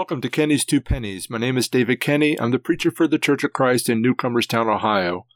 Welcome to Kenney's Two Pennies. My name is David Kenny. I'm the preacher for the Church of Christ in Newcomerstown, Ohio.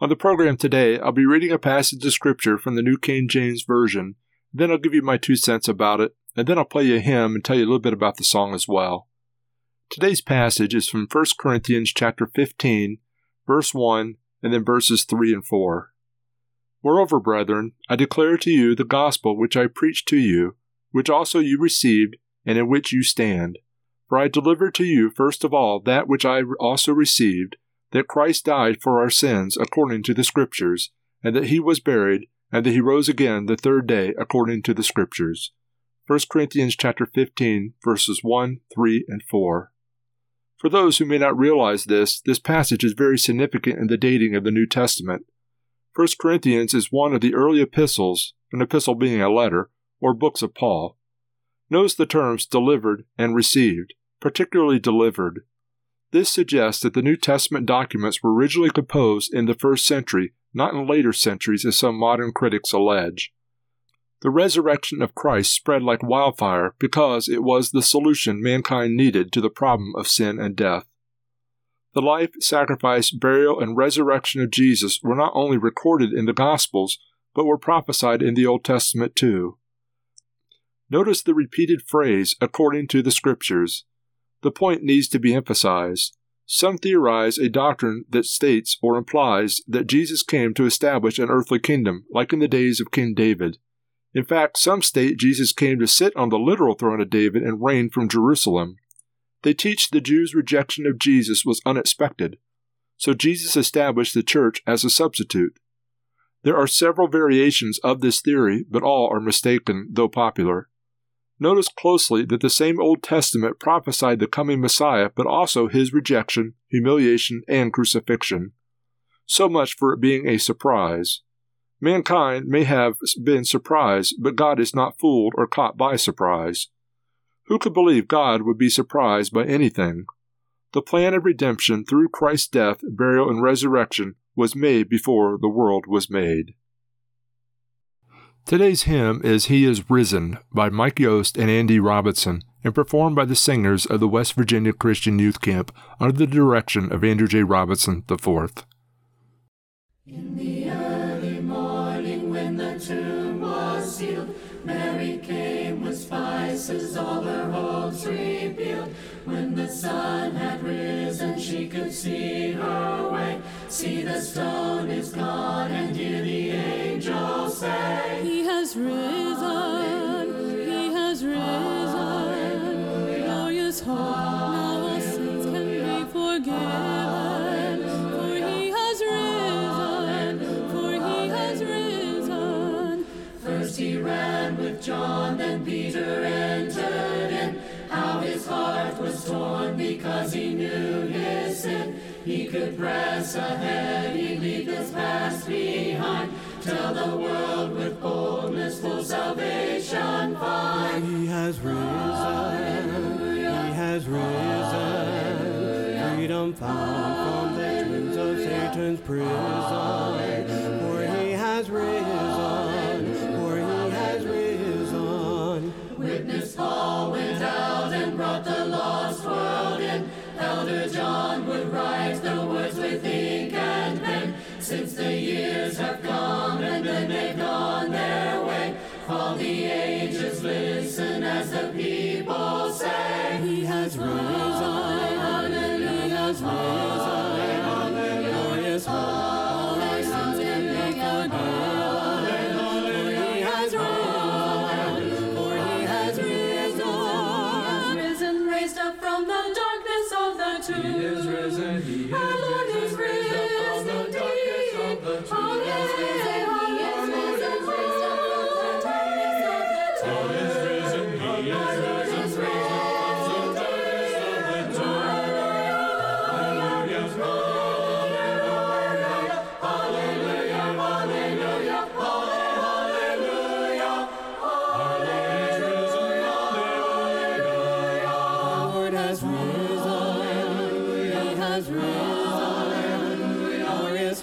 On the program today, I'll be reading a passage of scripture from the New King James Version. Then I'll give you my two cents about it, and then I'll play you a hymn and tell you a little bit about the song as well. Today's passage is from 1 Corinthians chapter 15, verse 1, and then verses 3 and 4. Moreover, brethren, I declare to you the gospel which I preached to you, which also you received, and in which you stand for I delivered to you first of all that which I also received, that Christ died for our sins according to the Scriptures, and that he was buried, and that he rose again the third day according to the Scriptures. 1 Corinthians chapter 15, verses 1, 3, and 4. For those who may not realize this, this passage is very significant in the dating of the New Testament. 1 Corinthians is one of the early epistles, an epistle being a letter, or books of Paul. Notice the terms delivered and received, particularly delivered. This suggests that the New Testament documents were originally composed in the first century, not in later centuries as some modern critics allege. The resurrection of Christ spread like wildfire because it was the solution mankind needed to the problem of sin and death. The life, sacrifice, burial, and resurrection of Jesus were not only recorded in the Gospels, but were prophesied in the Old Testament too. Notice the repeated phrase, according to the Scriptures. The point needs to be emphasized. Some theorize a doctrine that states or implies that Jesus came to establish an earthly kingdom, like in the days of King David. In fact, some state Jesus came to sit on the literal throne of David and reign from Jerusalem. They teach the Jews' rejection of Jesus was unexpected, so Jesus established the church as a substitute. There are several variations of this theory, but all are mistaken, though popular. Notice closely that the same Old Testament prophesied the coming Messiah, but also his rejection, humiliation, and crucifixion. So much for it being a surprise. Mankind may have been surprised, but God is not fooled or caught by surprise. Who could believe God would be surprised by anything? The plan of redemption through Christ's death, burial, and resurrection was made before the world was made. Today's hymn is He is Risen by Mike Yost and Andy Robison and performed by the singers of the West Virginia Christian Youth Camp under the direction of Andrew J. Robison IV. In the early morning when the tomb was sealed, Mary came with spices, all her hopes revealed. When the sun had risen, she could see her way. See the stone is gone, and hear the angels say, He has risen, He has risen. Glorious hope, now all sins can be forgiven. For He has risen, for He has risen. First he ran with John, then Peter entered in. How his heart was torn because he knew his sin. He could press ahead, he'd leave his past behind. Tell the world with boldness full salvation find. He has risen, He has risen. Freedom found from the chains of Satan's prison. The ages listen as the people say, He has risen, He has risen. Glorious all can be forgiven. For He has risen, for He has risen. Risen, raised up from the darkness of the tomb. He is risen, he is Our Lord is risen, raised up from the risen darkness of the tomb. He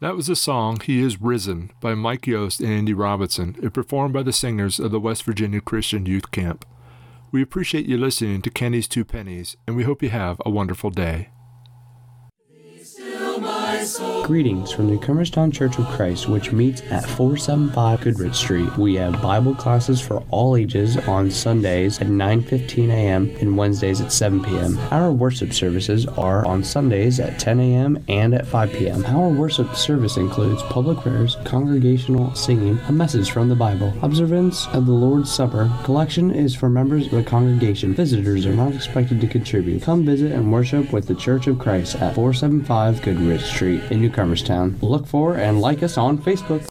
That was the song He Is Risen by Mike Yost and Andy Robison, and performed by the singers of the West Virginia Christian Youth Camp. We appreciate you listening to Kenney's Two Pennies, and we hope you have a wonderful day. Greetings from the Cumberstown Church of Christ, which meets at 475 Goodrich Street. We have Bible classes for all ages on Sundays at 9:15 a.m. and Wednesdays at 7 p.m. Our worship services are on Sundays at 10 a.m. and at 5 p.m. Our worship service includes public prayers, congregational singing, a message from the Bible, observance of the Lord's Supper. Collection is for members of the congregation. Visitors are not expected to contribute. Come visit and worship with the Church of Christ at 475 Goodrich Street in Newcomerstown. Look for and like us on Facebook.